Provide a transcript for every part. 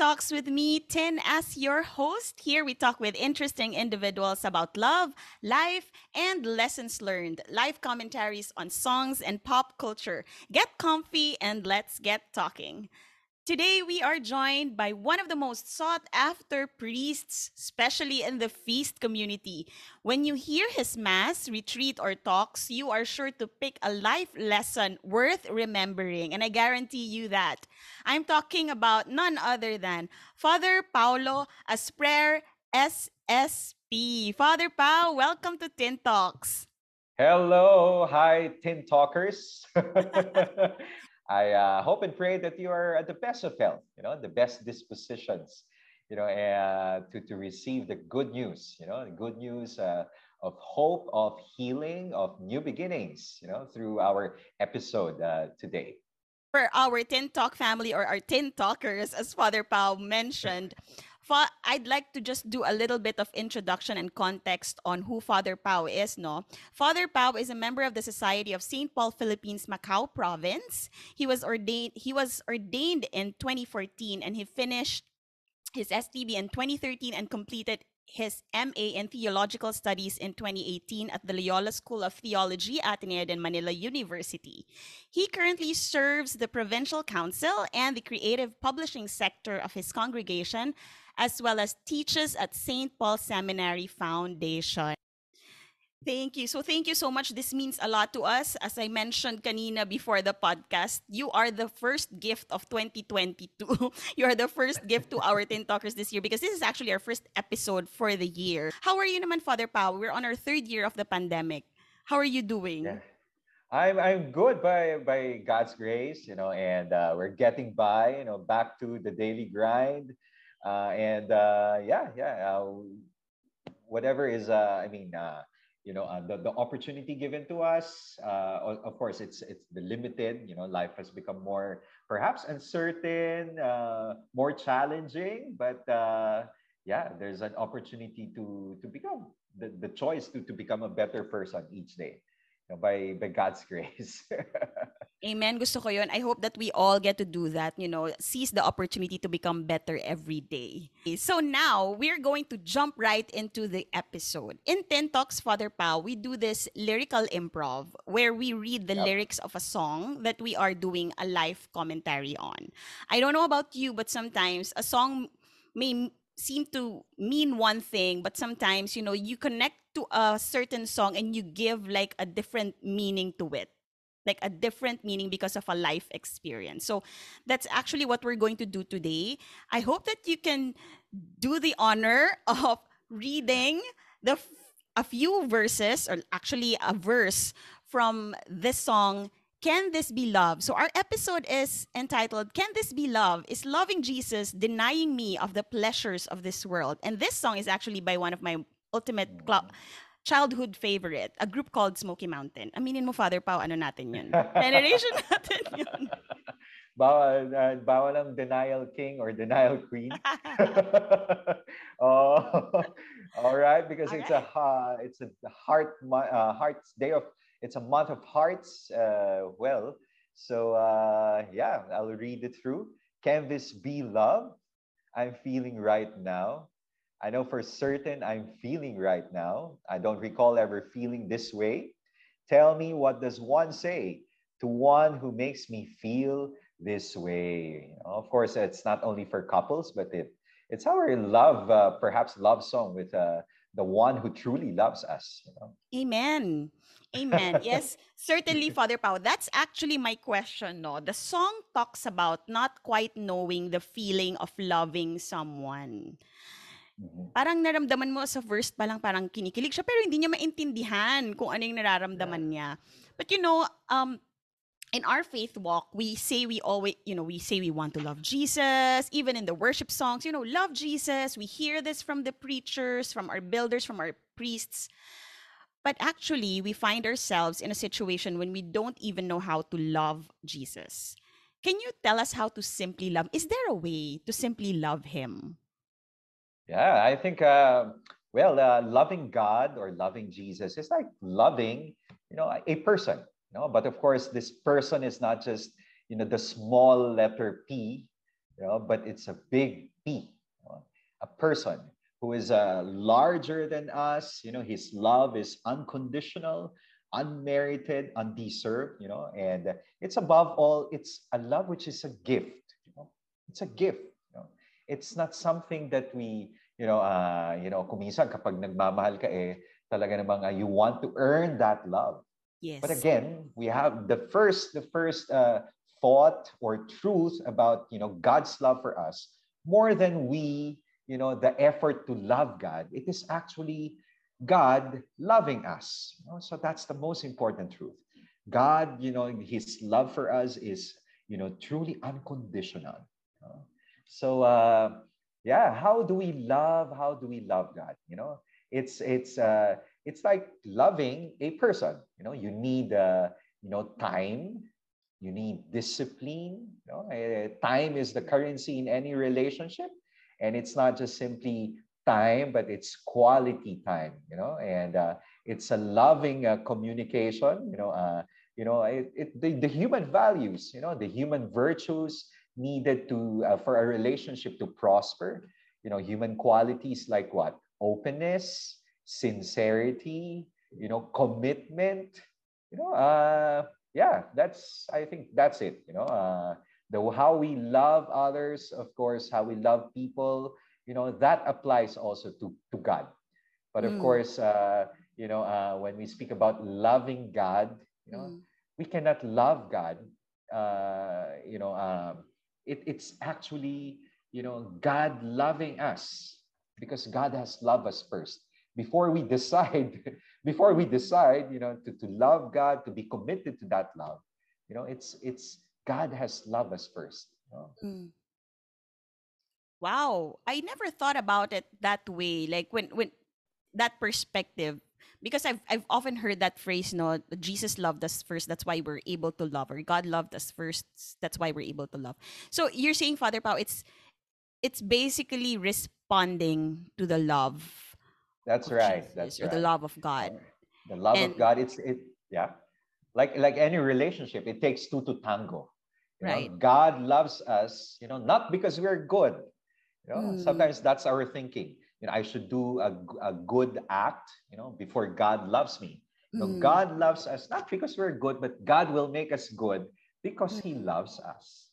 Talks with me, Tin, as your host. Here we talk with interesting individuals about love, life, and lessons learned. Live commentaries on songs and pop culture. Get comfy and let's get talking. Today, we are joined by one of the most sought after priests, especially in the feast community. When you hear his mass, retreat, or talks, you are sure to pick a life lesson worth remembering, and I guarantee you that. I'm talking about none other than Father Paulo Asprey SSP. Father Pao, welcome to Tin Talks. Hello, hi, Tin Talkers. I uh, hope and pray that you are at the best of health, you know, the best dispositions, you know, uh, to, to receive the good news, you know, the good news uh, of hope, of healing, of new beginnings, you know, through our episode uh, today. For our Tin Talk family or our Tin Talkers, as Father Pao mentioned, fa- I'd like to just do a little bit of introduction and context on who Father Pao is, no? Father Pao is a member of the Society of St. Paul Philippines Macau province. He was ordained he was ordained in 2014 and he finished his STB in 2013 and completed his MA in Theological Studies in 2018 at the Loyola School of Theology Ateneo de Manila University. He currently serves the Provincial Council and the creative publishing sector of his congregation as well as teaches at St. Paul Seminary Foundation. Thank you. So thank you so much. This means a lot to us. As I mentioned kanina before the podcast, you are the first gift of 2022. you are the first gift to our Tin Talkers this year because this is actually our first episode for the year. How are you naman, Father Pao? We're on our third year of the pandemic. How are you doing? Yeah. I'm I'm good by by God's grace, you know, and uh, we're getting by, you know, back to the daily grind, uh, and uh, yeah, yeah, uh, whatever is, uh, I mean, uh, you know, uh, the, the opportunity given to us. Of course, it's it's the limited. You know, life has become more perhaps uncertain, more challenging. But yeah, there's an opportunity to to become the, the choice to to become a better person each day, you know, by by God's grace. Amen. Gusto ko yun. I hope that we all get to do that, you know, seize the opportunity to become better every day. So now, we're going to jump right into the episode. In Tin Talks Father Pao, we do this lyrical improv where we read the yep. lyrics of a song that we are doing a live commentary on. I don't know about you, but sometimes a song may seem to mean one thing, but sometimes, you know, you connect to a certain song and you give like a different meaning to it like a different meaning because of a life experience. So that's actually what we're going to do today. I hope that you can do the honor of reading the a few verses or actually a verse from this song can this be love? So our episode is entitled Can This Be Love? Is loving Jesus denying me of the pleasures of this world? And this song is actually by one of my ultimate club childhood favorite, a group called Smoky Mountain. Aminin mo, Father Pao, ano natin yun? Generation natin yun. bawal, uh, bawal ang denial king or denial queen. oh, all right, because all it's right. a uh, it's a heart uh, hearts day of it's a month of hearts. Uh, well, so uh, yeah, I'll read it through. Can this be love? I'm feeling right now. I know for certain I'm feeling right now. I don't recall ever feeling this way. Tell me, what does one say to one who makes me feel this way? Of course, it's not only for couples, but it it's our love, uh, perhaps love song with uh, the one who truly loves us. You know? Amen. Amen. yes, certainly, Father Pao. That's actually my question. No, the song talks about not quite knowing the feeling of loving someone. Mm-hmm. Parang naramdaman mo sa verse pa lang parang kinikilig siya pero hindi niya maintindihan kung ano yung nararamdaman niya. But you know, um in our faith walk, we say we always, you know, we say we want to love Jesus, even in the worship songs, you know, love Jesus. We hear this from the preachers, from our builders, from our priests. But actually, we find ourselves in a situation when we don't even know how to love Jesus. Can you tell us how to simply love? Is there a way to simply love him? Yeah, I think, uh, well, uh, loving God or loving Jesus is like loving, you know, a person. You know, but of course, this person is not just, you know, the small letter P, you know, but it's a big be a person who is uh, larger than us. You know, his love is unconditional, unmerited, undeserved, you know, and it's above all, it's a love which is a gift. You know? It's a gift. It's not something that we, you know, uh, you know, kuminsan kapag nagmamahal ka eh, talaga namang uh, you want to earn that love. Yes. But again, we have the first, the first uh, thought or truth about, you know, God's love for us more than we, you know, the effort to love God. It is actually God loving us. You know? So that's the most important truth. God, you know, his love for us is, you know, truly unconditional. You know? So uh, yeah, how do we love? How do we love God? You know, it's it's uh, it's like loving a person. You know, you need uh, you know time, you need discipline. You know, uh, time is the currency in any relationship, and it's not just simply time, but it's quality time. You know, and uh, it's a loving uh, communication. You know, uh, you know, it, it the, the human values. You know, the human virtues needed to uh, for a relationship to prosper. You know, human qualities like what openness, sincerity, you know, commitment, you know, uh, yeah, that's, I think that's it, you know, uh, the, how we love others, of course, how we love people, you know, that applies also to, to God. But of mm. course, uh, you know, uh, when we speak about loving God, you know, mm. we cannot love God, uh, you know, um, it, it's actually, you know, God loving us because God has loved us first before we decide before we decide you know to, to love god to be committed to that love you know it's it's god has loved us first you know? mm. wow i never thought about it that way like when when that perspective because I've I've often heard that phrase, no, Jesus loved us first, that's why we're able to love, or God loved us first, that's why we're able to love. So you're saying, Father Pao, it's it's basically responding to the love that's right. Jesus, That's or right. the love of God. The love and, of God. It's it. Yeah. Like like any relationship, it takes two to tango. You right. Know? God loves us. You know, not because we're good. You know, mm. sometimes that's our thinking. You know, I should do a, a good act. You know, before God loves me. You know, mm. God loves us not because we're good, but God will make us good because He mm. loves us.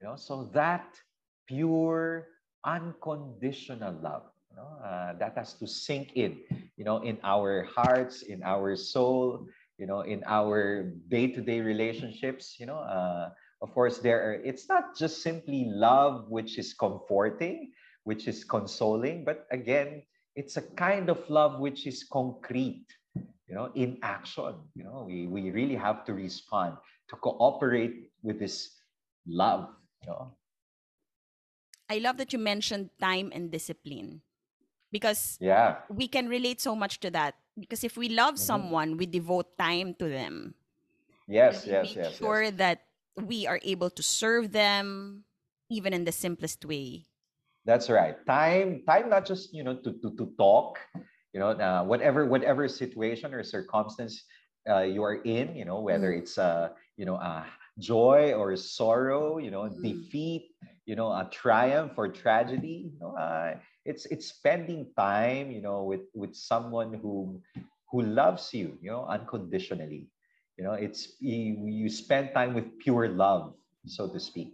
You know, so that pure, unconditional love you know, uh, that has to sink in, you know, in our hearts, in our soul, you know, in our day-to-day relationships. You know, uh, of course, there are. It's not just simply love, which is comforting, which is consoling, but again, it's a kind of love which is concrete. You know, in action. You know, we we really have to respond to cooperate with this love. You know. I love that you mentioned time and discipline because yeah we can relate so much to that because if we love mm-hmm. someone we devote time to them yes yes yes sure yes. that we are able to serve them even in the simplest way that's right time time not just you know to to, to talk you know uh, whatever whatever situation or circumstance uh, you are in you know whether mm. it's uh you know uh joy or sorrow you know mm. defeat you know a triumph or tragedy you know uh, it's it's spending time you know with with someone who who loves you you know unconditionally you know it's you, you spend time with pure love so to speak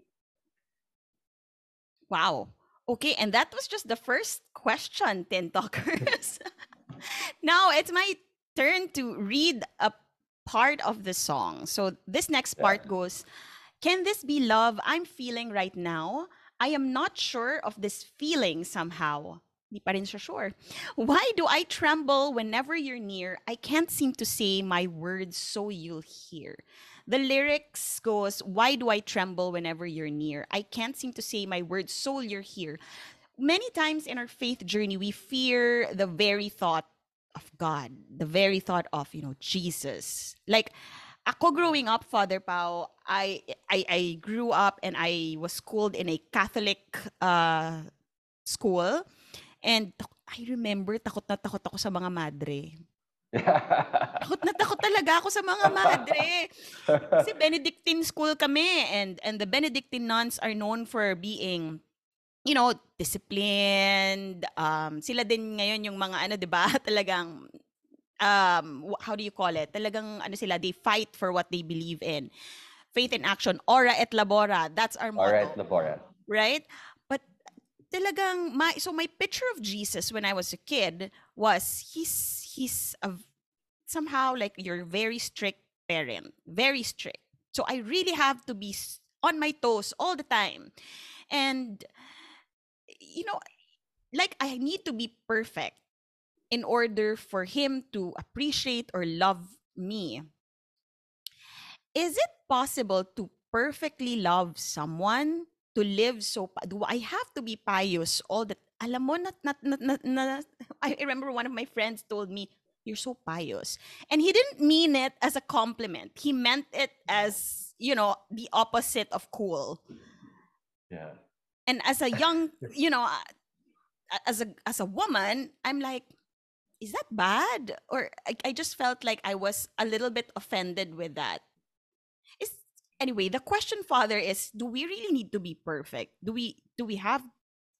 wow okay and that was just the first question ten talkers now it's my turn to read a part of the song so this next part yeah. goes can this be love i'm feeling right now I am not sure of this feeling somehow. Di pa rin siya sure. Why do I tremble whenever you're near? I can't seem to say my words so you'll hear. The lyrics goes, Why do I tremble whenever you're near? I can't seem to say my words so you're here. Many times in our faith journey, we fear the very thought of God, the very thought of, you know, Jesus. Like, ako growing up, Father Pao, I, I, I grew up and I was schooled in a Catholic uh, school. And I remember, takot na takot ako sa mga madre. takot na takot talaga ako sa mga madre. Kasi Benedictine school kami and and the Benedictine nuns are known for being you know, disciplined. Um, sila din ngayon yung mga ano, 'di ba? Talagang um how do you call it? Talagang ano sila, they fight for what they believe in. Faith in action, ora et labora. That's our motto. Ora et labora. Right? But talagang my so my picture of Jesus when I was a kid was he's he's a, somehow like you're very strict parent, very strict. So I really have to be on my toes all the time. And you know, like I need to be perfect in order for him to appreciate or love me. Is it possible to perfectly love someone to live so do I have to be pious all the alam mo not not, not, not, I remember one of my friends told me you're so pious. And he didn't mean it as a compliment. He meant it as you know the opposite of cool. Yeah. And as a young you know uh, as a as a woman i'm like is that bad? Or I, I just felt like i was a little bit offended with that. Is anyway the question father is do we really need to be perfect? Do we do we have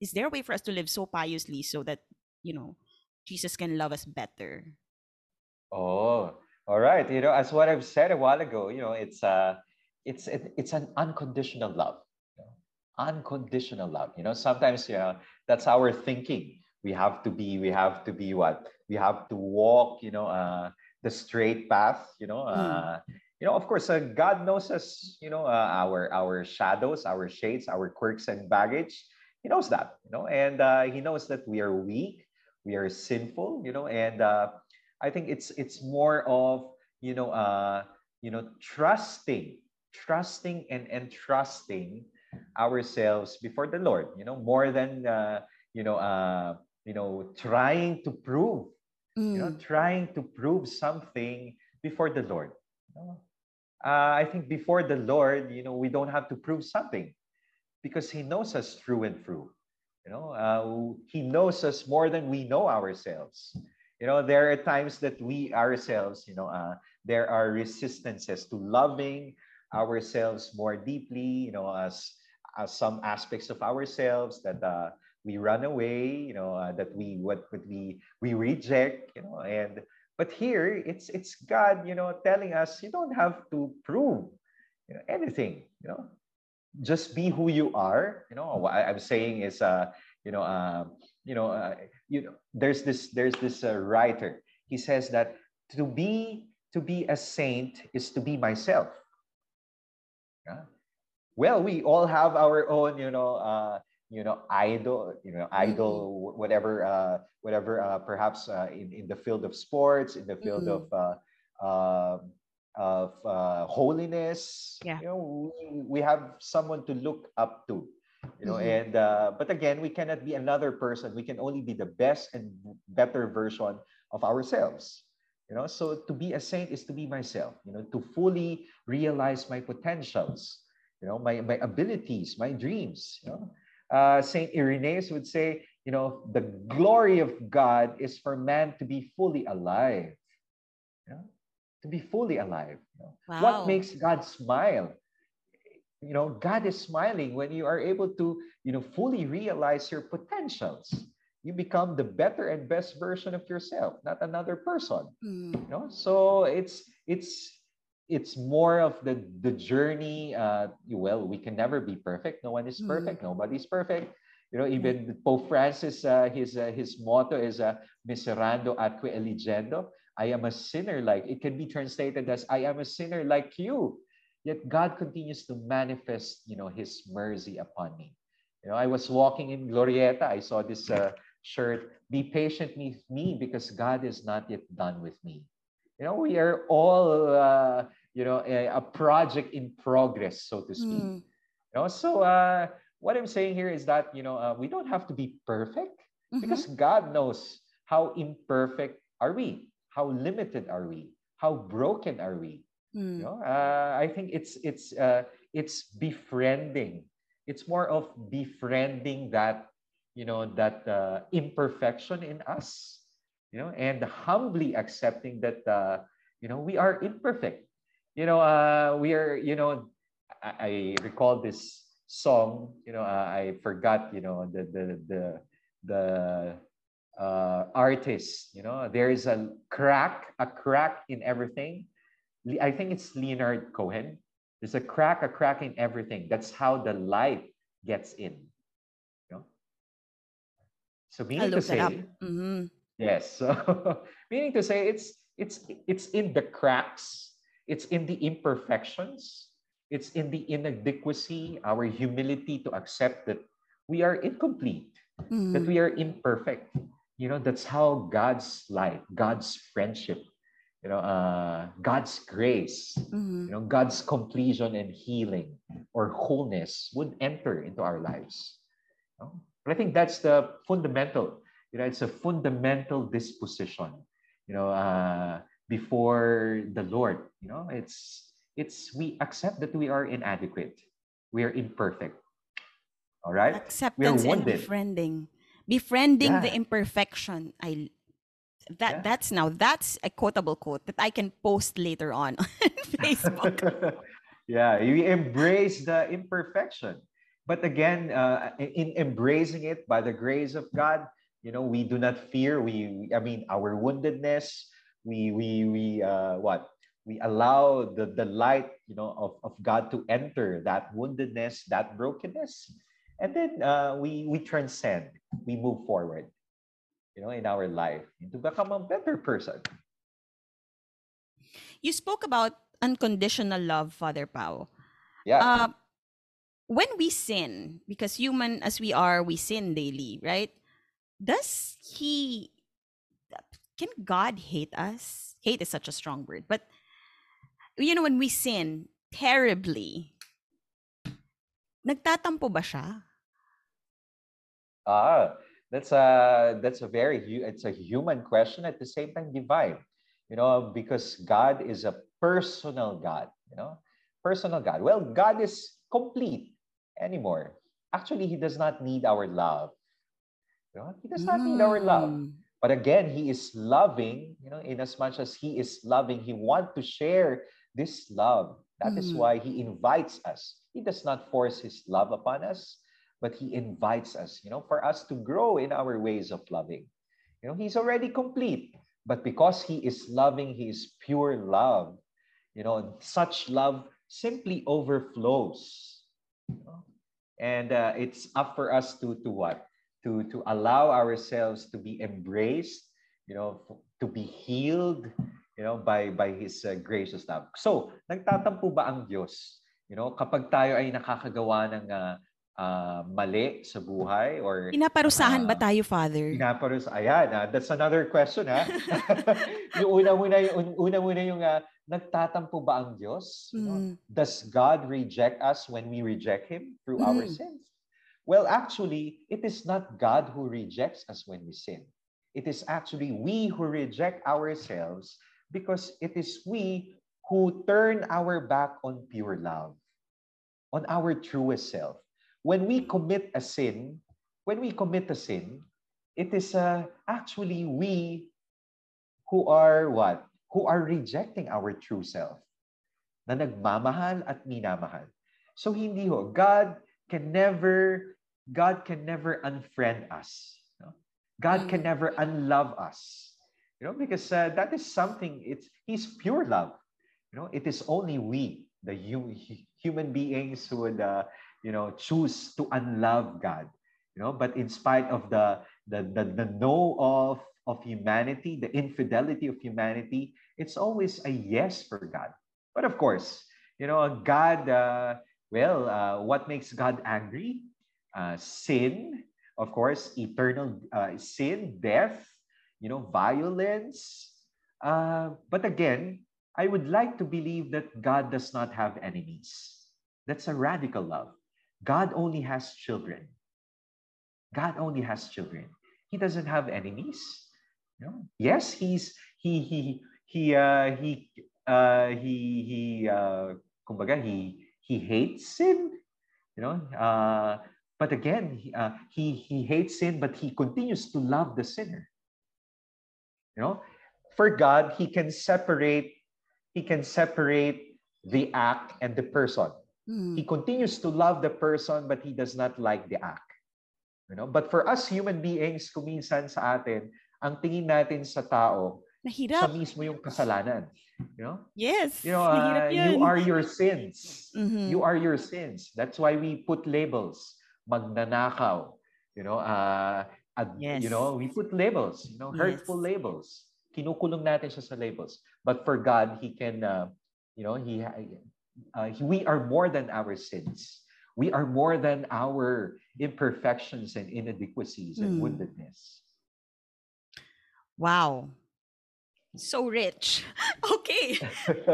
is there a way for us to live so piously so that you know jesus can love us better oh all right. You know as what i've said a while ago you know it's uh it's it, it's an unconditional love unconditional love. You know sometimes you know that's our thinking. We have to be we have to be what? We have to walk you know uh the straight path you know hmm. uh you know of course uh, god knows us you know uh, our our shadows our shades our quirks and baggage. He knows that you know and uh, he knows that we are weak we are sinful you know and uh, i think it's it's more of you know uh you know trusting trusting and entrusting ourselves before the Lord, you know, more than uh, you know, uh, you know, trying to prove, mm. you know, mm. trying to prove something before the Lord. You know? uh, I think before the Lord, you know, we don't have to prove something because He knows us through and through. You know, uh, He knows us more than we know ourselves. You know, there are times that we ourselves, you know, uh, there are resistances to loving ourselves more deeply. You know, as uh, some aspects of ourselves that uh, we run away, you know, uh, that we what would we we reject, you know, and but here it's it's God, you know, telling us you don't have to prove, you know, anything, you know, just be who you are. You know, what I'm saying is, uh, you know, uh, you know, uh, you know, there's this there's this uh, writer. He says that to be to be a saint is to be myself. Yeah? well we all have our own you know uh, you know idol you know idol mm-hmm. whatever uh, whatever uh, perhaps uh, in, in the field of sports in the field mm-hmm. of uh, um, of uh, holiness yeah. you know we, we have someone to look up to you know mm-hmm. and but again we cannot be another person we can only be the best and better version of ourselves you know so to be a saint is to be myself you know to fully realize my potentials you know, my, my abilities, my dreams. You know? Uh, Saint Irenaeus would say, you know, the glory of God is for man to be fully alive. You know? To be fully alive. You know? wow. What makes God smile? You know, God is smiling when you are able to, you know, fully realize your potentials. You become the better and best version of yourself, not another person. Mm. You know, so it's it's it's more of the the journey uh well we can never be perfect no one is hmm. perfect mm. nobody's perfect you know even pope francis uh, his uh, his motto is uh, miserando atque eligendo i am a sinner like it can be translated as i am a sinner like you yet god continues to manifest you know his mercy upon me. You know i was walking in Glorietta. I saw this uh, shirt. Be patient with me because god is not yet done with me. You know we are all uh, you know a, a, project in progress so to speak. Mm. you know so uh, what i'm saying here is that you know uh, we don't have to be perfect mm-hmm. because god knows how imperfect are we? How limited are we? How broken are we mm. you know uh, i think it's it's uh, it's befriending it's more of befriending that you know that uh, imperfection in us you know, and humbly accepting that, uh, you know, we are imperfect. You know, uh, we are, you know, I, I recall this song, you know, uh, I forgot, you know, the the the the uh, artist. You know, there is a crack, a crack in everything. I think it's Leonard Cohen. There's a crack, a crack in everything. That's how the light gets in. You know? So meaning to say, mm-hmm. yes. So meaning to say, it's it's it's in the cracks. It's in the imperfections. It's in the inadequacy, our humility to accept that we are incomplete, mm-hmm. that we are imperfect. You know, that's how God's light, God's friendship, you know, uh, God's grace, mm-hmm. you know, God's completion and healing or wholeness would enter into our lives. You know? But I think that's the fundamental, you know, it's a fundamental disposition, you know, uh, before the Lord. You know, it's it's we accept that we are inadequate, we are imperfect. All right, acceptance and befriending, befriending yeah. the imperfection. I that yeah. that's now that's a quotable quote that I can post later on on Facebook. yeah, you embrace the imperfection, but again, uh, in embracing it by the grace of God, you know, we do not fear. We, I mean, our woundedness, we we we uh, what we allow the the light you know of, of god to enter that woundedness that brokenness and then uh, we we transcend we move forward you know in our life to become a better person you spoke about unconditional love father pao yeah uh, when we sin because human as we are we sin daily right does he can God hate us? Hate is such a strong word, but you know, when we sin terribly, nagtatampo ba siya? Ah, that's a that's a very it's a human question at the same time divine. You know, because God is a personal God. You know, personal God. Well, God is complete anymore. Actually, He does not need our love. You know, He does not mm. need our love. Hmm. But again, he is loving, you know, in as much as he is loving, he wants to share this love. That mm. is why he invites us. He does not force his love upon us, but he invites us, you know, for us to grow in our ways of loving. You know, he's already complete, but because he is loving, he is pure love. You know, such love simply overflows. You know? And uh, it's up for us to to what? to to allow ourselves to be embraced you know to be healed you know by by his uh, gracious love so nagtatampo ba ang Diyos you know kapag tayo ay nakakagawa ng uh, uh, mali sa buhay or pinaparusahan uh, ba tayo father pinaparus ayan uh, that's another question ha yung una muna yung una muna yung uh, nagtatampo ba ang Diyos mm. you know? Does God reject us when we reject him through mm. our sins well, actually, it is not God who rejects us when we sin. It is actually we who reject ourselves because it is we who turn our back on pure love, on our truest self. When we commit a sin, when we commit a sin, it is uh, actually we who are what? Who are rejecting our true self na nagmamahal at minamahal. So hindi ho, God can never God can never unfriend us. Know? God can mm. never unlove us. You know, because uh, that is something, it's He's pure love. You know, it is only we, the human beings, who would, uh, you know, choose to unlove God. You know, but in spite of the the the, the no of of humanity, the infidelity of humanity, it's always a yes for God. But of course, you know, God. Uh, well, uh, what makes God angry? uh, sin, of course, eternal uh, sin, death, you know, violence. Uh, but again, I would like to believe that God does not have enemies. That's a radical love. God only has children. God only has children. He doesn't have enemies. Know? Yes, he's he he he uh, he uh, he he uh, kumbaga, he he hates sin. You know, uh, but again, he, uh, he, he hates sin, but he continues to love the sinner. You know, for God, he can separate, he can separate the act and the person. Mm. He continues to love the person but he does not like the act. You know? But for us human beings, kuminsan sa atin, ang tingin natin sa tao, Nahirap. sa mismo yung kasalanan. You know? Yes. You know, uh, you are your sins. Mm-hmm. You are your sins. That's why we put labels. Magnanakaw. You know, uh, ad, yes. you know, we put labels, you know, hurtful yes. labels. Kinukulong natin siya sa labels. But for God, He can, uh, you know, He, uh, we are more than our sins. We are more than our imperfections and inadequacies and mm. woundedness. Wow. So rich. Okay.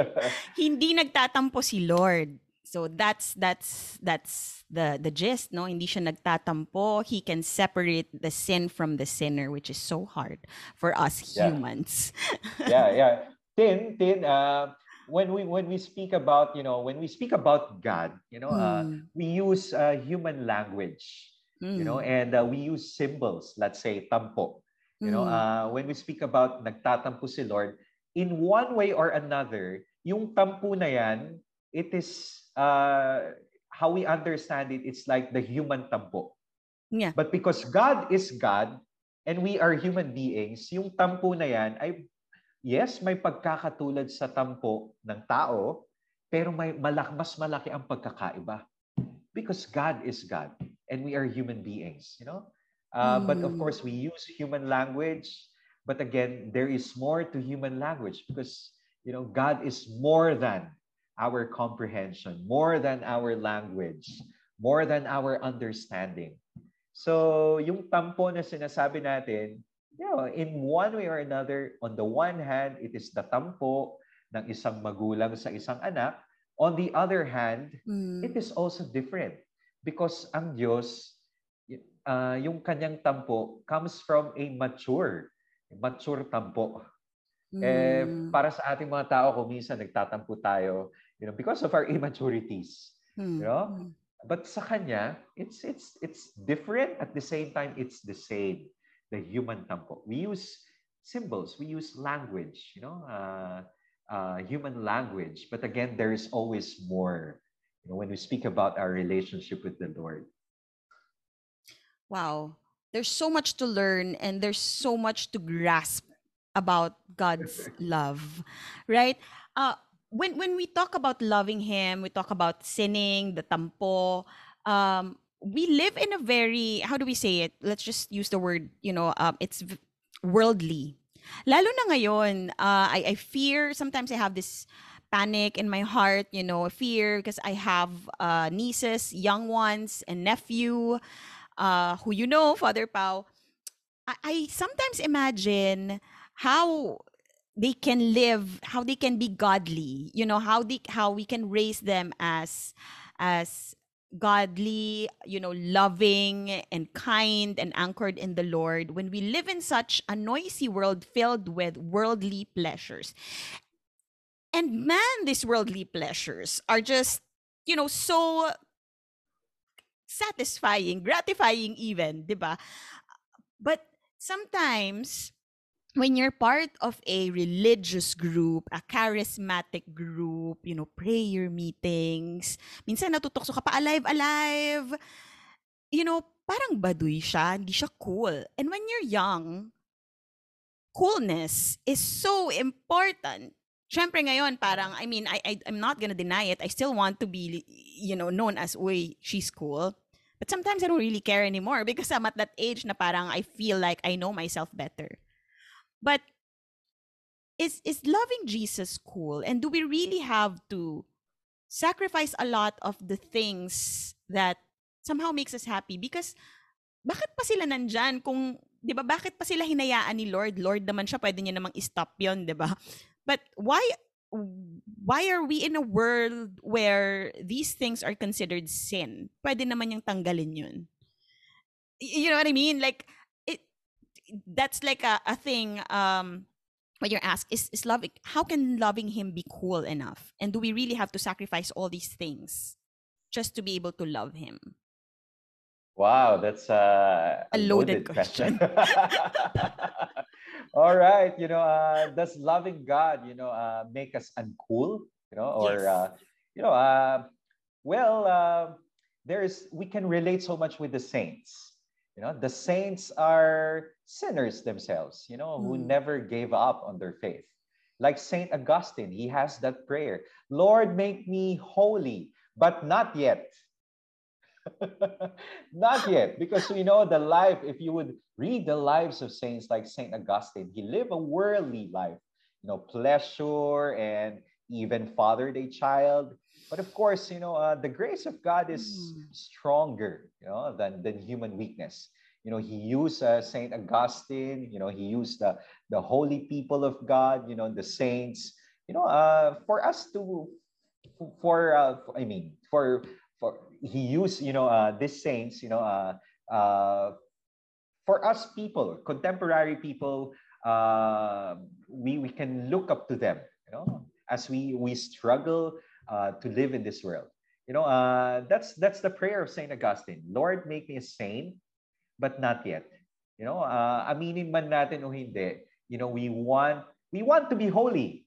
Hindi nagtatampo si Lord. So that's that's that's the the gist, no? Hindi siya nagtatampo. He can separate the sin from the sinner, which is so hard for us humans. Yeah, yeah. yeah. Tin, tin, uh, when we when we speak about, you know, when we speak about God, you know, mm. uh, hmm. we use uh, human language, mm. you know, hmm. and uh, we use symbols, let's say tampo. You know, mm. uh, when we speak about nagtatampo si Lord, in one way or another, yung tampo na yan, it is uh, how we understand it, it's like the human tampo. Yeah. But because God is God and we are human beings, yung tampo na yan ay, yes, may pagkakatulad sa tampo ng tao, pero may malak, mas malaki ang pagkakaiba. Because God is God and we are human beings, you know? Uh, mm. But of mm. course, we use human language. But again, there is more to human language because you know God is more than our comprehension, more than our language, more than our understanding. So, yung tampo na sinasabi natin, you know, in one way or another, on the one hand, it is the tampo ng isang magulang sa isang anak. On the other hand, mm. it is also different because ang Diyos uh, yung kanyang tampo comes from a mature, mature tampo. Mm. Eh, hmm. para sa ating mga tao, kung minsan nagtatampo tayo, you know, because of our immaturities, mm. you know? Hmm. But sa kanya, it's it's it's different at the same time it's the same. The human tampo. We use symbols, we use language, you know, uh, uh, human language. But again, there is always more. You know, when we speak about our relationship with the Lord. Wow. There's so much to learn and there's so much to grasp about God's love, right? Uh, when when we talk about loving Him, we talk about sinning, the tampo. Um, we live in a very how do we say it? Let's just use the word. You know, um, it's worldly. Lalo na ngayon, uh, I, I fear. Sometimes I have this panic in my heart. You know, fear because I have uh, nieces, young ones, and nephew uh, who you know, Father Pao, I, I sometimes imagine how they can live, how they can be godly, you know, how they how we can raise them as as godly, you know, loving and kind and anchored in the Lord when we live in such a noisy world filled with worldly pleasures. And man, these worldly pleasures are just, you know, so satisfying, gratifying even, 'di ba? But sometimes when you're part of a religious group, a charismatic group, you know, prayer meetings, minsan natutokso ka pa alive alive. You know, parang baduy siya, hindi siya cool. And when you're young, coolness is so important. Syempre ngayon, parang, I mean, I, I, I'm not gonna deny it. I still want to be, you know, known as, uy, she's cool. But sometimes I don't really care anymore because I'm at that age na parang I feel like I know myself better. But is is loving Jesus cool? And do we really have to sacrifice a lot of the things that somehow makes us happy? Because bakit pa sila nandyan kung, di ba, bakit pa sila hinayaan ni Lord? Lord naman siya, pwede niya namang stop yon di ba? But why why are we in a world where these things are considered sin? Pwede naman yung tanggalin yun. You know what I mean? Like, that's like a, a thing, um, when you're asked, is, is loving, how can loving him be cool enough? And do we really have to sacrifice all these things just to be able to love him? Wow, that's a, a, loaded, loaded, question. All right, you know, uh, does loving God, you know, uh, make us uncool, you know, or yes. uh, you know, uh, well, uh, there's we can relate so much with the saints. You know, the saints are sinners themselves. You know, mm. who never gave up on their faith. Like Saint Augustine, he has that prayer: "Lord, make me holy, but not yet." not yet, because we know the life. If you would read the lives of saints like Saint Augustine, he lived a worldly life. You know, pleasure and even fathered a child but of course, you know, uh, the grace of God is mm. stronger, you know, than, than human weakness. You know, he used uh, Saint Augustine. You know, he used the the holy people of God. You know, the saints. You know, uh, for us to, for uh, I mean, for for he used you know uh, these saints. You know, uh, uh, for us people, contemporary people, uh, we we can look up to them. You know, as we we struggle uh, to live in this world. You know, uh, that's that's the prayer of Saint Augustine. Lord, make me a saint, but not yet. You know, uh, aminin man natin o hindi. You know, we want we want to be holy.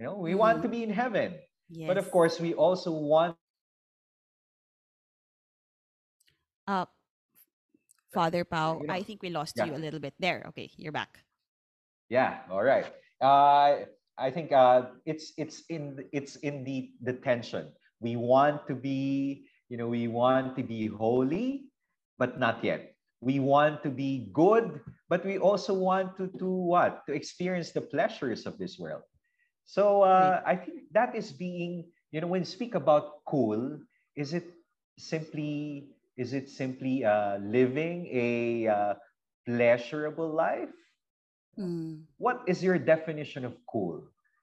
You know, we mm-hmm. want to be in heaven. Yes. But of course, we also want. Uh, Father Pao, you know, I think we lost yeah. you a little bit there. Okay, you're back. Yeah. All right. Uh, I think uh, it's it's in it's in the the tension. We want to be, you know, we want to be holy, but not yet. We want to be good, but we also want to to what? To experience the pleasures of this world. So uh, I think that is being, you know, when we speak about cool, is it simply is it simply uh, living a uh, pleasurable life Mm. What is your definition of cool?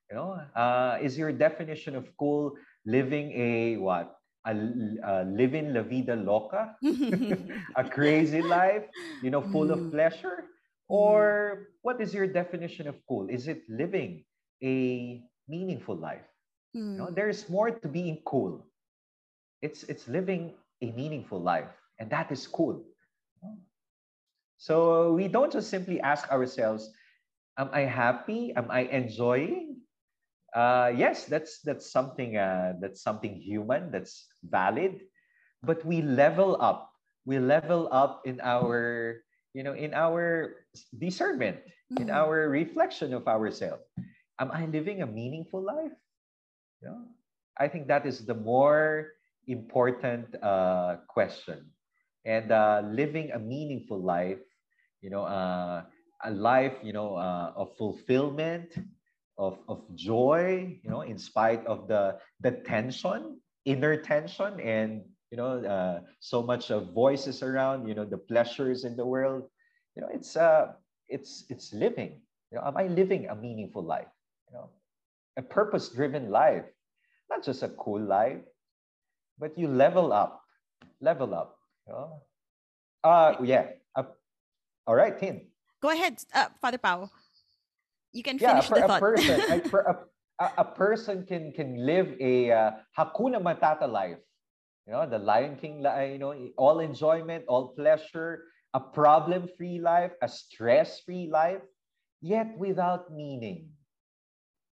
You know, uh, is your definition of cool living a what? A, a living la vida loca, a crazy life, you know, full mm. of pleasure? Or what is your definition of cool? Is it living a meaningful life? Mm. You know, there's more to being cool. It's it's living a meaningful life, and that is cool. So we don't just simply ask ourselves, am I happy? Am I enjoying? Uh, yes, that's that's something uh, that's something human. That's valid, but we level up. We level up in our you know in our discernment, mm-hmm. in our reflection of ourselves. Am I living a meaningful life? You know, I think that is the more important uh, question. And uh, living a meaningful life, you know, uh, a life, you know, uh, of fulfillment, of, of joy, you know, in spite of the the tension, inner tension, and you know, uh, so much of voices around, you know, the pleasures in the world. You know, it's uh, it's it's living. You know, am I living a meaningful life? You know, a purpose-driven life, not just a cool life, but you level up, level up. You know, uh, yeah. Uh, all right, Tin. Go ahead, uh, Father Pao. You can finish yeah, for the a thought. person, for a, a, person can can live a uh, hakuna matata life. You know, the Lion King, you know, all enjoyment, all pleasure, a problem-free life, a stress-free life, yet without meaning,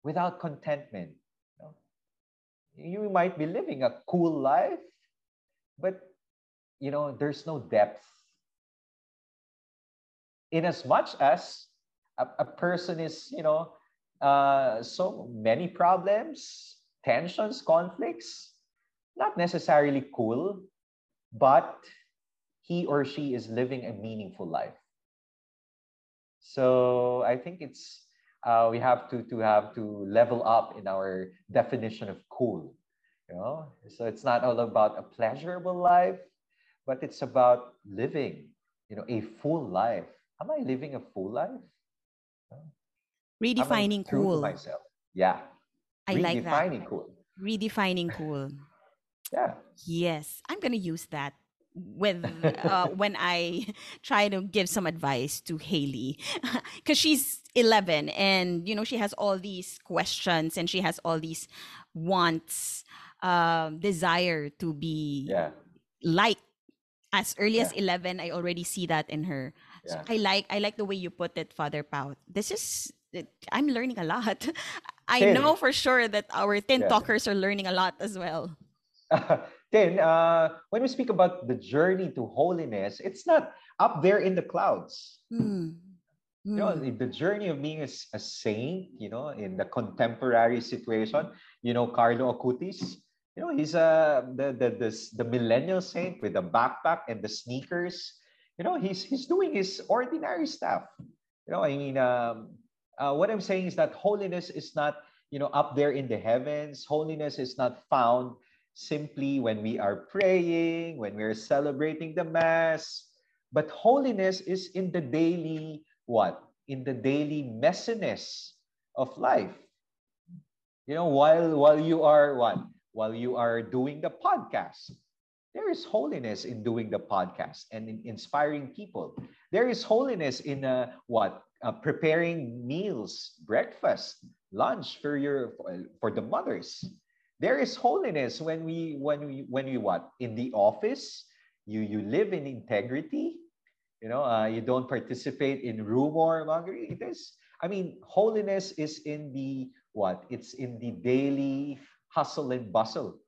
without contentment. You, know? you might be living a cool life, but you know, there's no depth in as much as a, a person is, you know, uh, so many problems, tensions, conflicts, not necessarily cool, but he or she is living a meaningful life. So I think it's uh, we have to to have to level up in our definition of cool. You know, so it's not all about a pleasurable life, but it's about living, you know, a full life am I living a full life? Redefining cool. myself. Yeah. I like that. Redefining cool. Redefining cool. yeah. Yes, I'm gonna use that with uh, when I try to give some advice to Haley because she's 11 and you know she has all these questions and she has all these wants, um, desire to be yeah. like as early yeah. as 11. I already see that in her. So I like I like the way you put it, Father Pao. This is I'm learning a lot. I know for sure that our tin yeah. talkers are learning a lot as well. then uh, when we speak about the journey to holiness, it's not up there in the clouds. Mm. You know, the journey of being a, a, saint, you know, in the contemporary situation, you know, Carlo Acutis, you know, he's a the the the, the millennial saint with the backpack and the sneakers. You know, he's he's doing his ordinary stuff. You know, I mean, um, uh, what I'm saying is that holiness is not, you know, up there in the heavens. Holiness is not found simply when we are praying, when we're celebrating the mass, but holiness is in the daily what? In the daily messiness of life. You know, while while you are what? While you are doing the podcast, there is holiness in doing the podcast and in inspiring people. There is holiness in uh, what? Uh, preparing meals, breakfast, lunch for your for the mothers. There is holiness when we when we when we what? In the office, you you live in integrity you know, uh, you don't participate in rumor mongering. Is, I mean, holiness is in the what? It's in the daily hustle and bustle,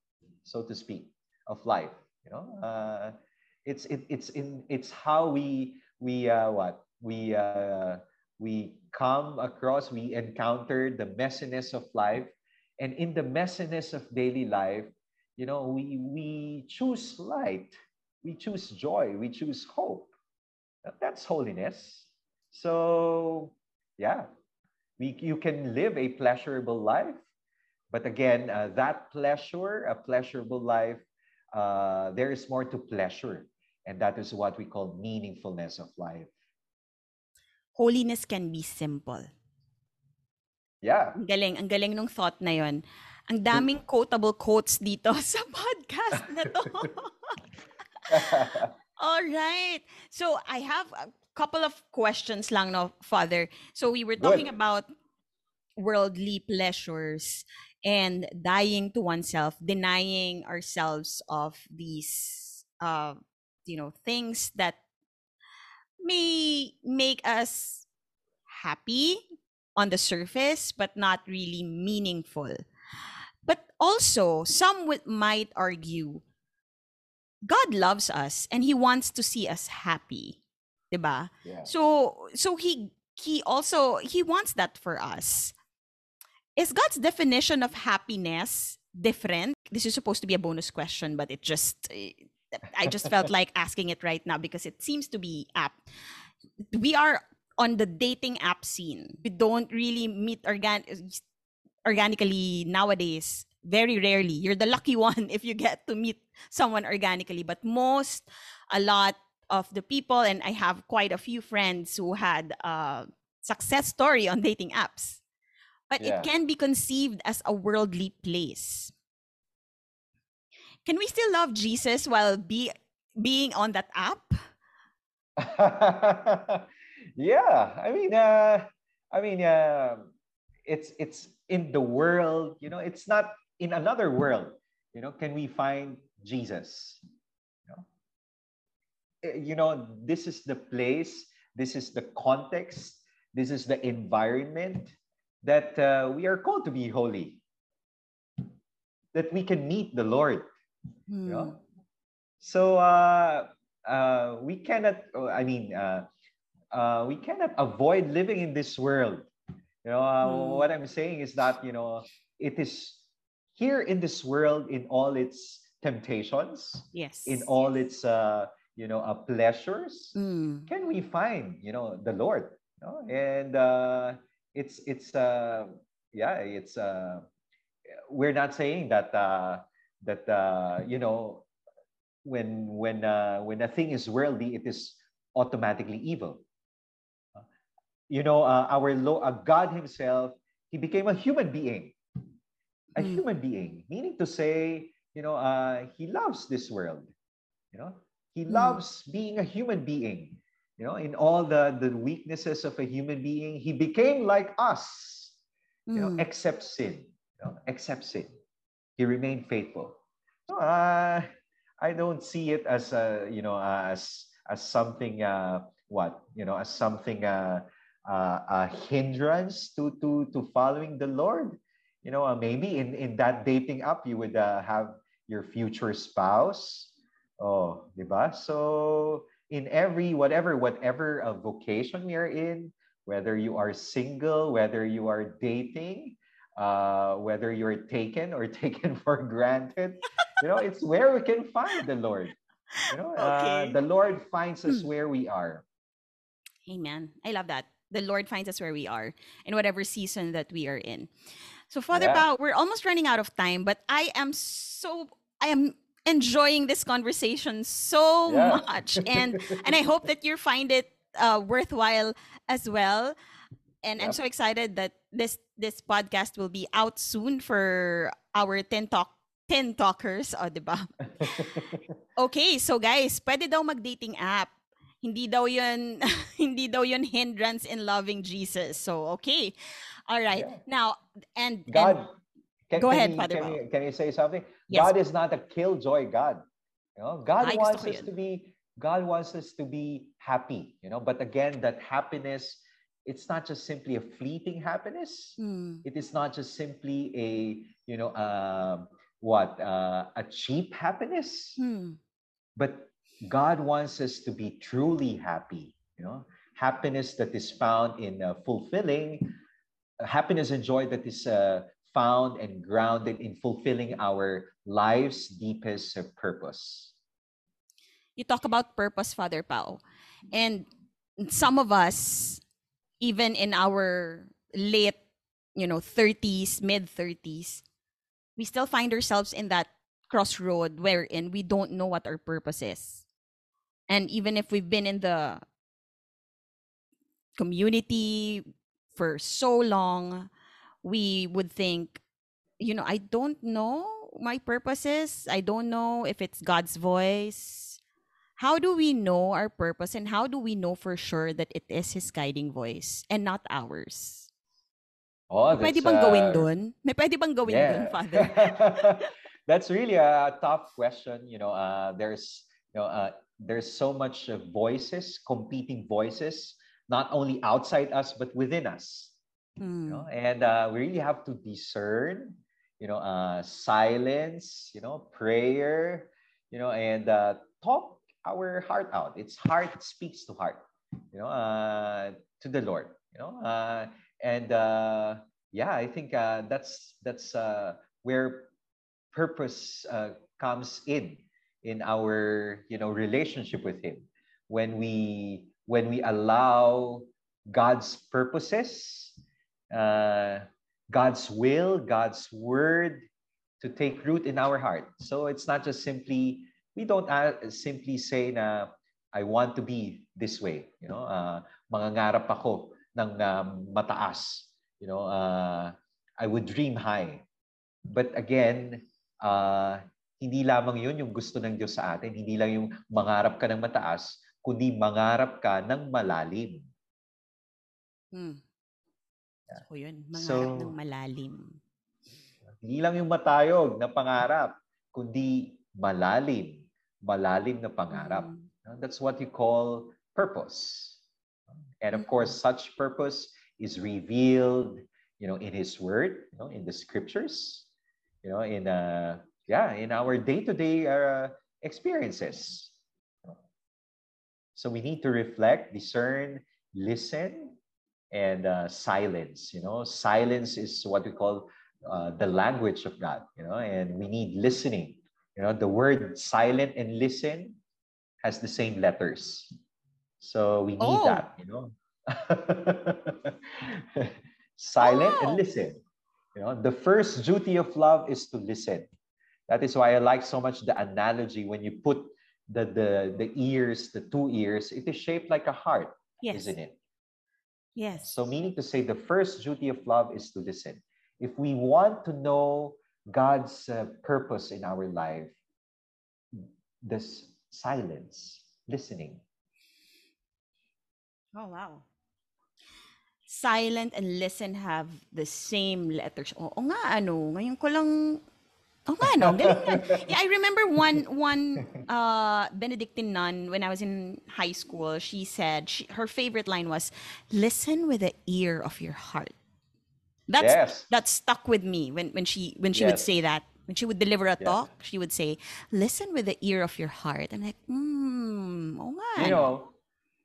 so to speak, of life. You know, uh, it's it, it's in it's how we we uh, what we uh, we come across, we encounter the messiness of life, and in the messiness of daily life, you know, we we choose light, we choose joy, we choose hope that's holiness. So, yeah, we, you can live a pleasurable life. But again, uh, that pleasure, a pleasurable life, uh, there is more to pleasure. And that is what we call meaningfulness of life. Holiness can be simple. Yeah. Ang galing, ang galing nung thought na yon. Ang daming quotable quotes dito sa podcast na to. All right. So I have a couple of questions lang no, Father. So we were talking Good. about worldly pleasures and dying to oneself, denying ourselves of these uh, you know, things that may make us happy on the surface but not really meaningful. But also, some would, might argue God loves us and he wants to see us happy. Diba? Yeah. So so he he also he wants that for us. Is God's definition of happiness different? This is supposed to be a bonus question, but it just I just felt like asking it right now because it seems to be apt. We are on the dating app scene. We don't really meet organ- organically nowadays very rarely. You're the lucky one if you get to meet someone organically. But most, a lot of the people, and I have quite a few friends who had a success story on dating apps. But yeah. it can be conceived as a worldly place. Can we still love Jesus while be being on that app? yeah, I mean, uh, I mean, uh, it's it's in the world. You know, it's not in another world, you know, can we find Jesus? You know, eh, you know this is the place, this is the context, this is the environment that uh, we are called to be holy, that we can meet the Lord. You know? Hmm. So uh, uh, we cannot, oh, I mean, uh, uh, we cannot avoid living in this world. You know, uh, mm. what I'm saying is that, you know, it is here in this world in all its temptations yes in all its uh you know uh, pleasures mm. can we find you know the lord you know? and uh it's it's uh yeah it's uh we're not saying that uh that uh you know when when uh when a thing is worldly it is automatically evil you know uh, our Lord, uh, god himself he became a human being a mm. human being, meaning to say, you know, uh, he loves this world. You know, he mm. loves being a human being. You know, in all the the weaknesses of a human being, he became like us. Mm. You know, mm. except sin. You know, except sin, he remained faithful. So, uh, I don't see it as a you know as as something uh, what you know as something uh, uh, a hindrance to to to following the Lord you know uh, maybe in in that dating app you would uh, have your future spouse. Oh, diba? So in every whatever whatever uh, vocation we are in, whether you are single, whether you are dating, uh, whether you're taken or taken for granted, you know, it's where we can find the Lord. You know, uh, the Lord finds us Hmm. where we are. Amen. I love that. The Lord finds us where we are in whatever season that we are in. So, Father Yeah. We're almost running out of time, but I am so I am enjoying this conversation so Yeah. much, and and I hope that you find it uh, worthwhile as well. And I'm so excited that this this podcast will be out soon for our Tin Talk Tin Talkers, o, diba? Okay, so guys, pwede daw mag-dating app. Hindi daw 'yun hindi daw 'yun hindrance in loving Jesus. So, okay. All right. Yeah. Now, and and- God, can, Go can ahead, Father Can can you say something? Yes. God is not a killjoy God. You know, God wants us to be God wants us to be happy. You know, but again, that happiness, it's not just simply a fleeting happiness. Hmm. It is not just simply a you know um what uh, a cheap happiness. Hmm. but God wants us to be truly happy. You know, happiness that is found in uh, fulfilling, uh, happiness and joy that is uh, found and grounded in fulfilling our life's deepest purpose. You talk about purpose, Father Pao. And some of us even in our late, you know, 30s, mid 30s, we still find ourselves in that crossroad wherein we don't know what our purpose is. And even if we've been in the community for so long, we would think, you know, I don't know my purposes. I don't know if it's God's voice. How do we know our purpose and how do we know for sure that it is His guiding voice and not ours? Oh, May pwede that's, bang gawin uh, dun? May pwede bang gawin dun, Father? that's really a tough question. You know, uh, there's you know uh, there's so much uh, voices, competing voices, not only outside us but within us. You know, and uh, we really have to discern. You know, uh, silence. You know, prayer. You know, and uh, talk our heart out. It's heart speaks to heart. You know, uh, to the Lord. You know, uh, and uh, yeah, I think uh, that's that's uh, where purpose uh, comes in in our you know relationship with Him when we when we allow God's purposes, uh, God's will, God's word to take root in our heart. So it's not just simply we don't uh, simply say na I want to be this way, you know, uh, mangangarap ako ng uh, mataas, you know, uh, I would dream high. But again, uh, hindi lamang yun yung gusto ng Diyos sa atin, hindi lang yung mangarap ka ng mataas, kundi mangarap ka ng malalim. Hmm. So, yun. Mangarap So- ng malalim. Hindi lang yung matayog na pangarap, kundi malalim, malalim na pangarap. Hmm. Uh, That's what you call purpose. And of course, such purpose is revealed, you know, in His Word, you know, in the Scriptures, you know, in uh, yeah, in our day-to-day uh, experiences. So we need to reflect, discern, listen, and uh, silence. You know, silence is what we call uh, the language of God. You know, and we need listening. You know, the word silent and listen has the same letters. So we need Oh. that, you know. Silent Oh. and listen. You know, the first duty of love is to listen. That is why I like so much the analogy when you put the the the ears, the two ears, it is shaped like a heart, Yes. isn't it? Yes. So meaning to say the first duty of love is to listen. If we want to know God's uh, purpose in our life, this silence, listening. Oh, wow. Silent and listen have the same letters. Oo nga, ano. Ngayon ko lang... Oo nga, ano. Galing nga. Yeah, I remember one one uh, Benedictine nun when I was in high school. She said she, her favorite line was, "Listen with the ear of your heart." That's Yes. that stuck with me when when she when she would say that when she would deliver a talk, she would say, "Listen with the ear of your heart." I'm like, hmm, oh my. You know,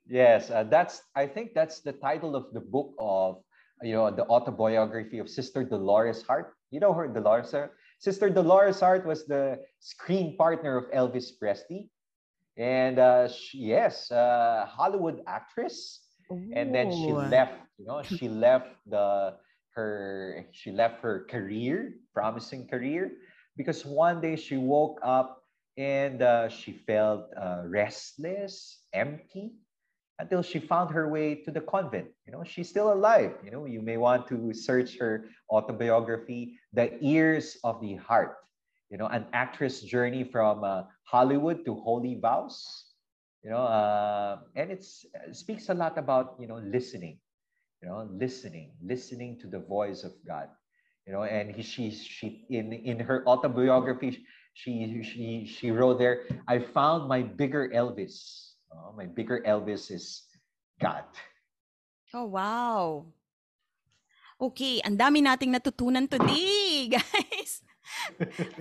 yes, uh, that's. I think that's the title of the book of, you know, the autobiography of Sister Dolores Hart. You know her, Dolores. Sister Dolores Hart was the screen partner of Elvis Presley, and uh, she, yes, uh, Hollywood actress. Ooh. And then she left. You know, she left the her she left her career, promising career, because one day she woke up and uh, she felt uh, restless, empty, until she found her way to the convent. You know, she's still alive. You know, you may want to search her autobiography, The Ears of the Heart. You know, an actress journey from uh, Hollywood to Holy Vows. You know, uh, and it speaks a lot about you know listening. You know, listening, listening to the voice of God you know and he, she she in in her autobiography she she she wrote there i found my bigger elvis oh, my bigger elvis is god oh wow okay ang dami nating natutunan today guys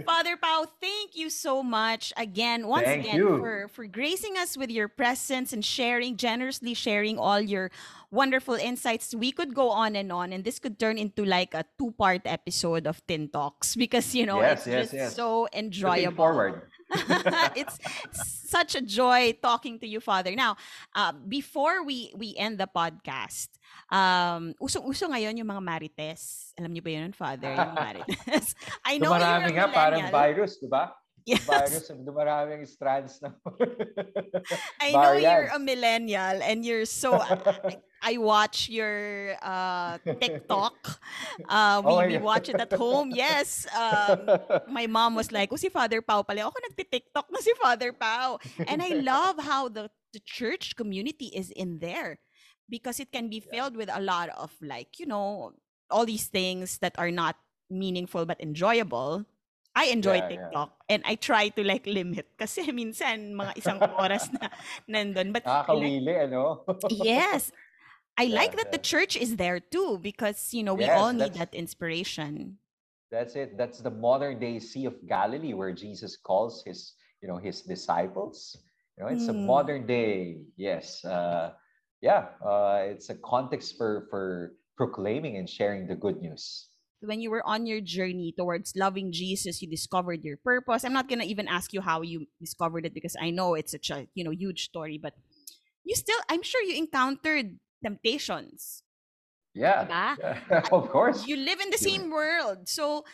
Father Pao, thank you so much again, once thank again, you. for for gracing us with your presence and sharing, generously sharing all your wonderful insights. We could go on and on, and this could turn into like a two part episode of Tin Talks because you know yes, it's yes, just yes. so enjoyable. Looking forward. it's such a joy talking to you, Father. Now, uh, before we we end the podcast, um, usong-uso ngayon yung mga marites. Alam niyo ba yun, Father? Yung marites. I know Dumarami nga, parang virus, di ba? Yes. Virus, dumaraming strands na. I know you're a millennial and you're so I, watch your uh, TikTok. Uh, we, oh we watch it at home. Yes. Um, my mom was like, oh, si Father Pao pala. Ako nagti-TikTok na si Father Pao. And I love how the, the church community is in there because it can be filled with a lot of like, you know, all these things that are not meaningful but enjoyable I enjoy yeah, TikTok yeah. and I try to like limit kasi minsan mga isang oras na nandun. But Nakakawili, like, ano? yes. I yeah, like that the church is there too because, you know, we yes, all need that inspiration. That's it. That's the modern day Sea of Galilee where Jesus calls his, you know, his disciples. You know, it's mm. a hmm. modern day. Yes. Uh, yeah. Uh, it's a context for for proclaiming and sharing the good news when you were on your journey towards loving Jesus, you discovered your purpose. I'm not gonna even ask you how you discovered it because I know it's such a you know huge story, but you still I'm sure you encountered temptations. Yeah, yeah. of course. You live in the same world. So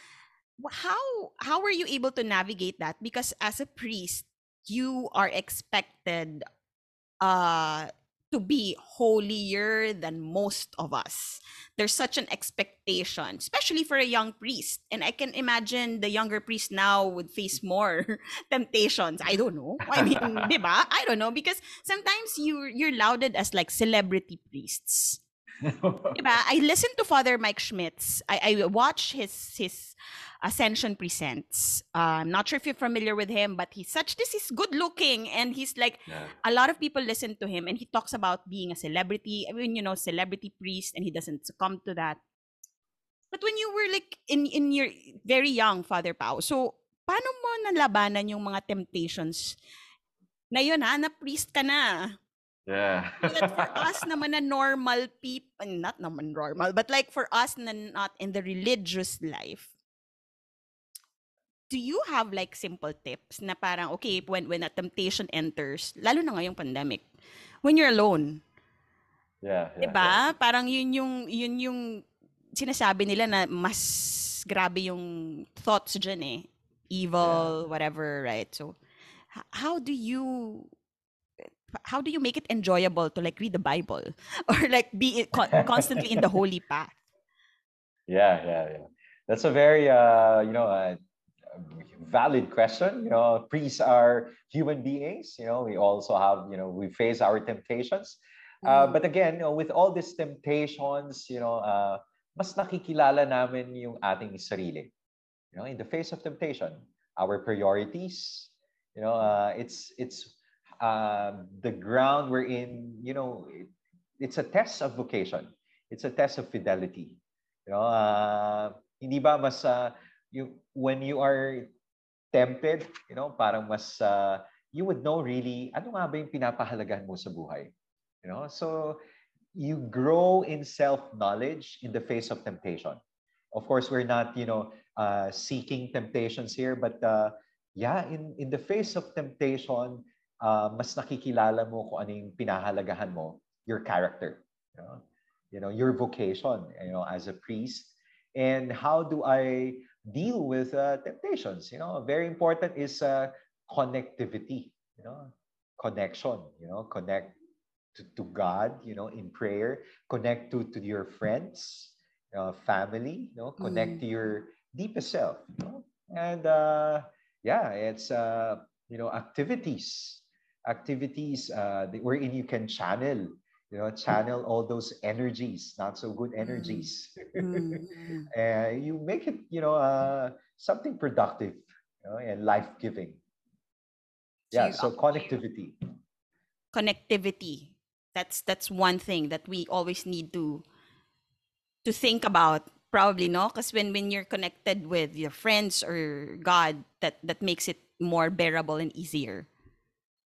how how were you able to navigate that? Because as a priest, you are expected uh to be holier than most of us. There's such an expectation, especially for a young priest. And I can imagine the younger priest now would face more temptations. I don't know. I mean, diba? I don't know because sometimes you you're lauded as like celebrity priests. diba? I listen to Father Mike Schmitz. I, I watch his his Ascension Presents. Uh, I'm not sure if you're familiar with him, but he's such this is good looking and he's like yeah. a lot of people listen to him and he talks about being a celebrity. I mean, you know, celebrity priest and he doesn't succumb to that. But when you were like in in your very young Father Pao, so paano mo nalabanan yung mga temptations na yun ha, na priest ka na? Yeah. that for us naman na normal people, not naman normal, but like for us na not in the religious life, do you have like simple tips na parang okay when when a temptation enters lalo na ngayong pandemic when you're alone yeah, yeah 'di ba yeah. parang yun yung yun yung sinasabi nila na mas grabe yung thoughts diyan eh evil yeah. whatever right so how do you how do you make it enjoyable to like read the bible or like be constantly in the holy path yeah yeah yeah that's a very uh you know uh, valid question. You know, priests are human beings. You know, we also have, you know, we face our temptations. Uh, mm-hmm. but again, you know, with all these temptations, you know, uh, mas nakikilala namin yung ating sarili. You know, in the face of temptation, our priorities, you know, uh, it's it's uh, the ground we're in. You know, it, it's a test of vocation. It's a test of fidelity. You know, uh, hindi ba mas uh, you when you are tempted, you know, parang mas uh, you would know really ano nga ba yung pinapahalagahan mo sa buhay. You know? So you grow in self-knowledge in the face of temptation. Of course, we're not, you know, uh, seeking temptations here, but uh, yeah, in in the face of temptation, uh, mas nakikilala mo kung ano yung pinahalagahan mo, your character, you know, you know, your vocation, you know, as a priest, and how do I deal with uh, temptations. You know, very important is uh, connectivity. You know, connection. You know, connect to, to God. You know, in prayer. Connect to to your friends, uh, family. You know, connect mm. to your deepest self. You know? And uh, yeah, it's uh, you know activities, activities uh, wherein you can channel you know channel all those energies not so good mm-hmm. energies. Mm-hmm. and you make it you know uh, something productive you know, and life-giving. Yeah so connectivity. Connectivity. That's that's one thing that we always need to to think about probably no? Because when when you're connected with your friends or god that that makes it more bearable and easier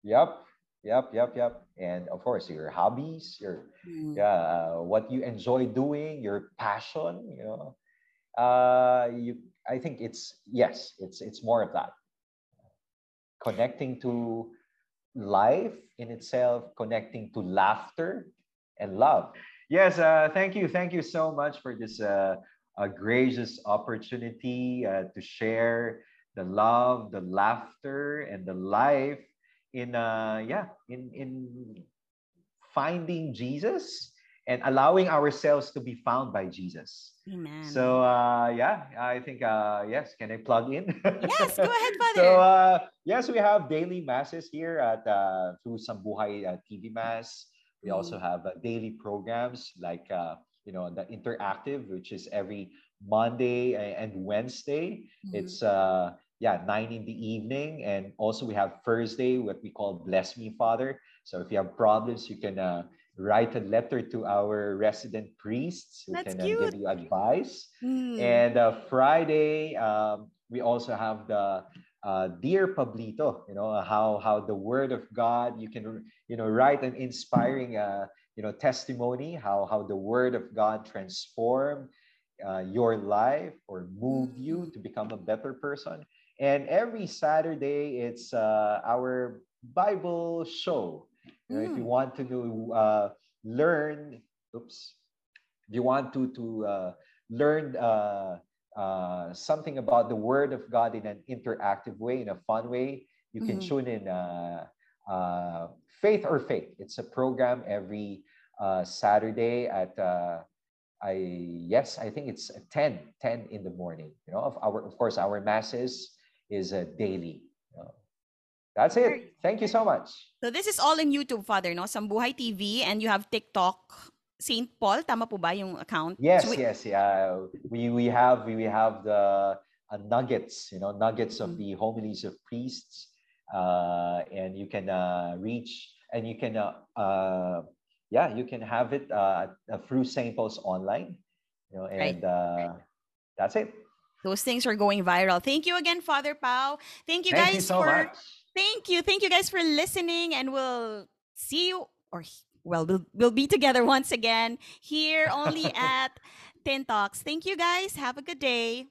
yep Yep, yep, yep. And of course, your hobbies, your mm. yeah, uh, what you enjoy doing, your passion. You know, uh, you. I think it's yes, it's it's more of that. Connecting to life in itself, connecting to laughter and love. Yes, uh, thank you, thank you so much for this uh, a gracious opportunity uh, to share the love, the laughter, and the life in uh yeah in in finding jesus and allowing ourselves to be found by jesus Amen. so uh yeah i think uh yes can i plug in yes go ahead father so uh yes we have daily masses here at uh through sambuhay uh, tv mass we mm. also have uh, daily programs like uh you know the interactive which is every monday and wednesday mm. it's uh yeah, nine in the evening. And also we have Thursday, what we call Bless Me, Father. So if you have problems, you can uh, write a letter to our resident priests who That's can uh, give you advice. Mm. And uh, Friday, um, we also have the uh, Dear Pablito, you know, how, how the word of God, you can, you know, write an inspiring, uh, you know, testimony, how, how the word of God transformed uh, your life or moved you mm. to become a better person. And every Saturday, it's uh, our Bible show. You know, mm. If you mm. want to do, uh, learn, oops, if you want to to uh, learn uh, uh, something about the Word of God in an interactive way, in a fun way, you can mm-hmm. tune in uh, uh, Faith or Faith. It's a program every uh, Saturday at uh, I yes, I think it's 10, 10 in the morning. You know, of our of course our masses is a daily. That's it. Thank you so much. So this is all in YouTube, Father, no? Sambuhay TV, and you have TikTok. St. Paul, tama po ba yung account? Yes, so we- yes, yeah. We we have we have the uh, nuggets, you know, nuggets of mm-hmm. the homilies of priests, uh, and you can uh, reach and you can uh, uh yeah, you can have it uh, through St. Paul's online, you know, and right. uh, that's it. Those things are going viral. Thank you again, Father Pao. Thank you Thank guys you so for much. thank you. Thank you guys for listening and we'll see you or well we'll we'll be together once again here only at Tin Talks. Thank you guys. Have a good day.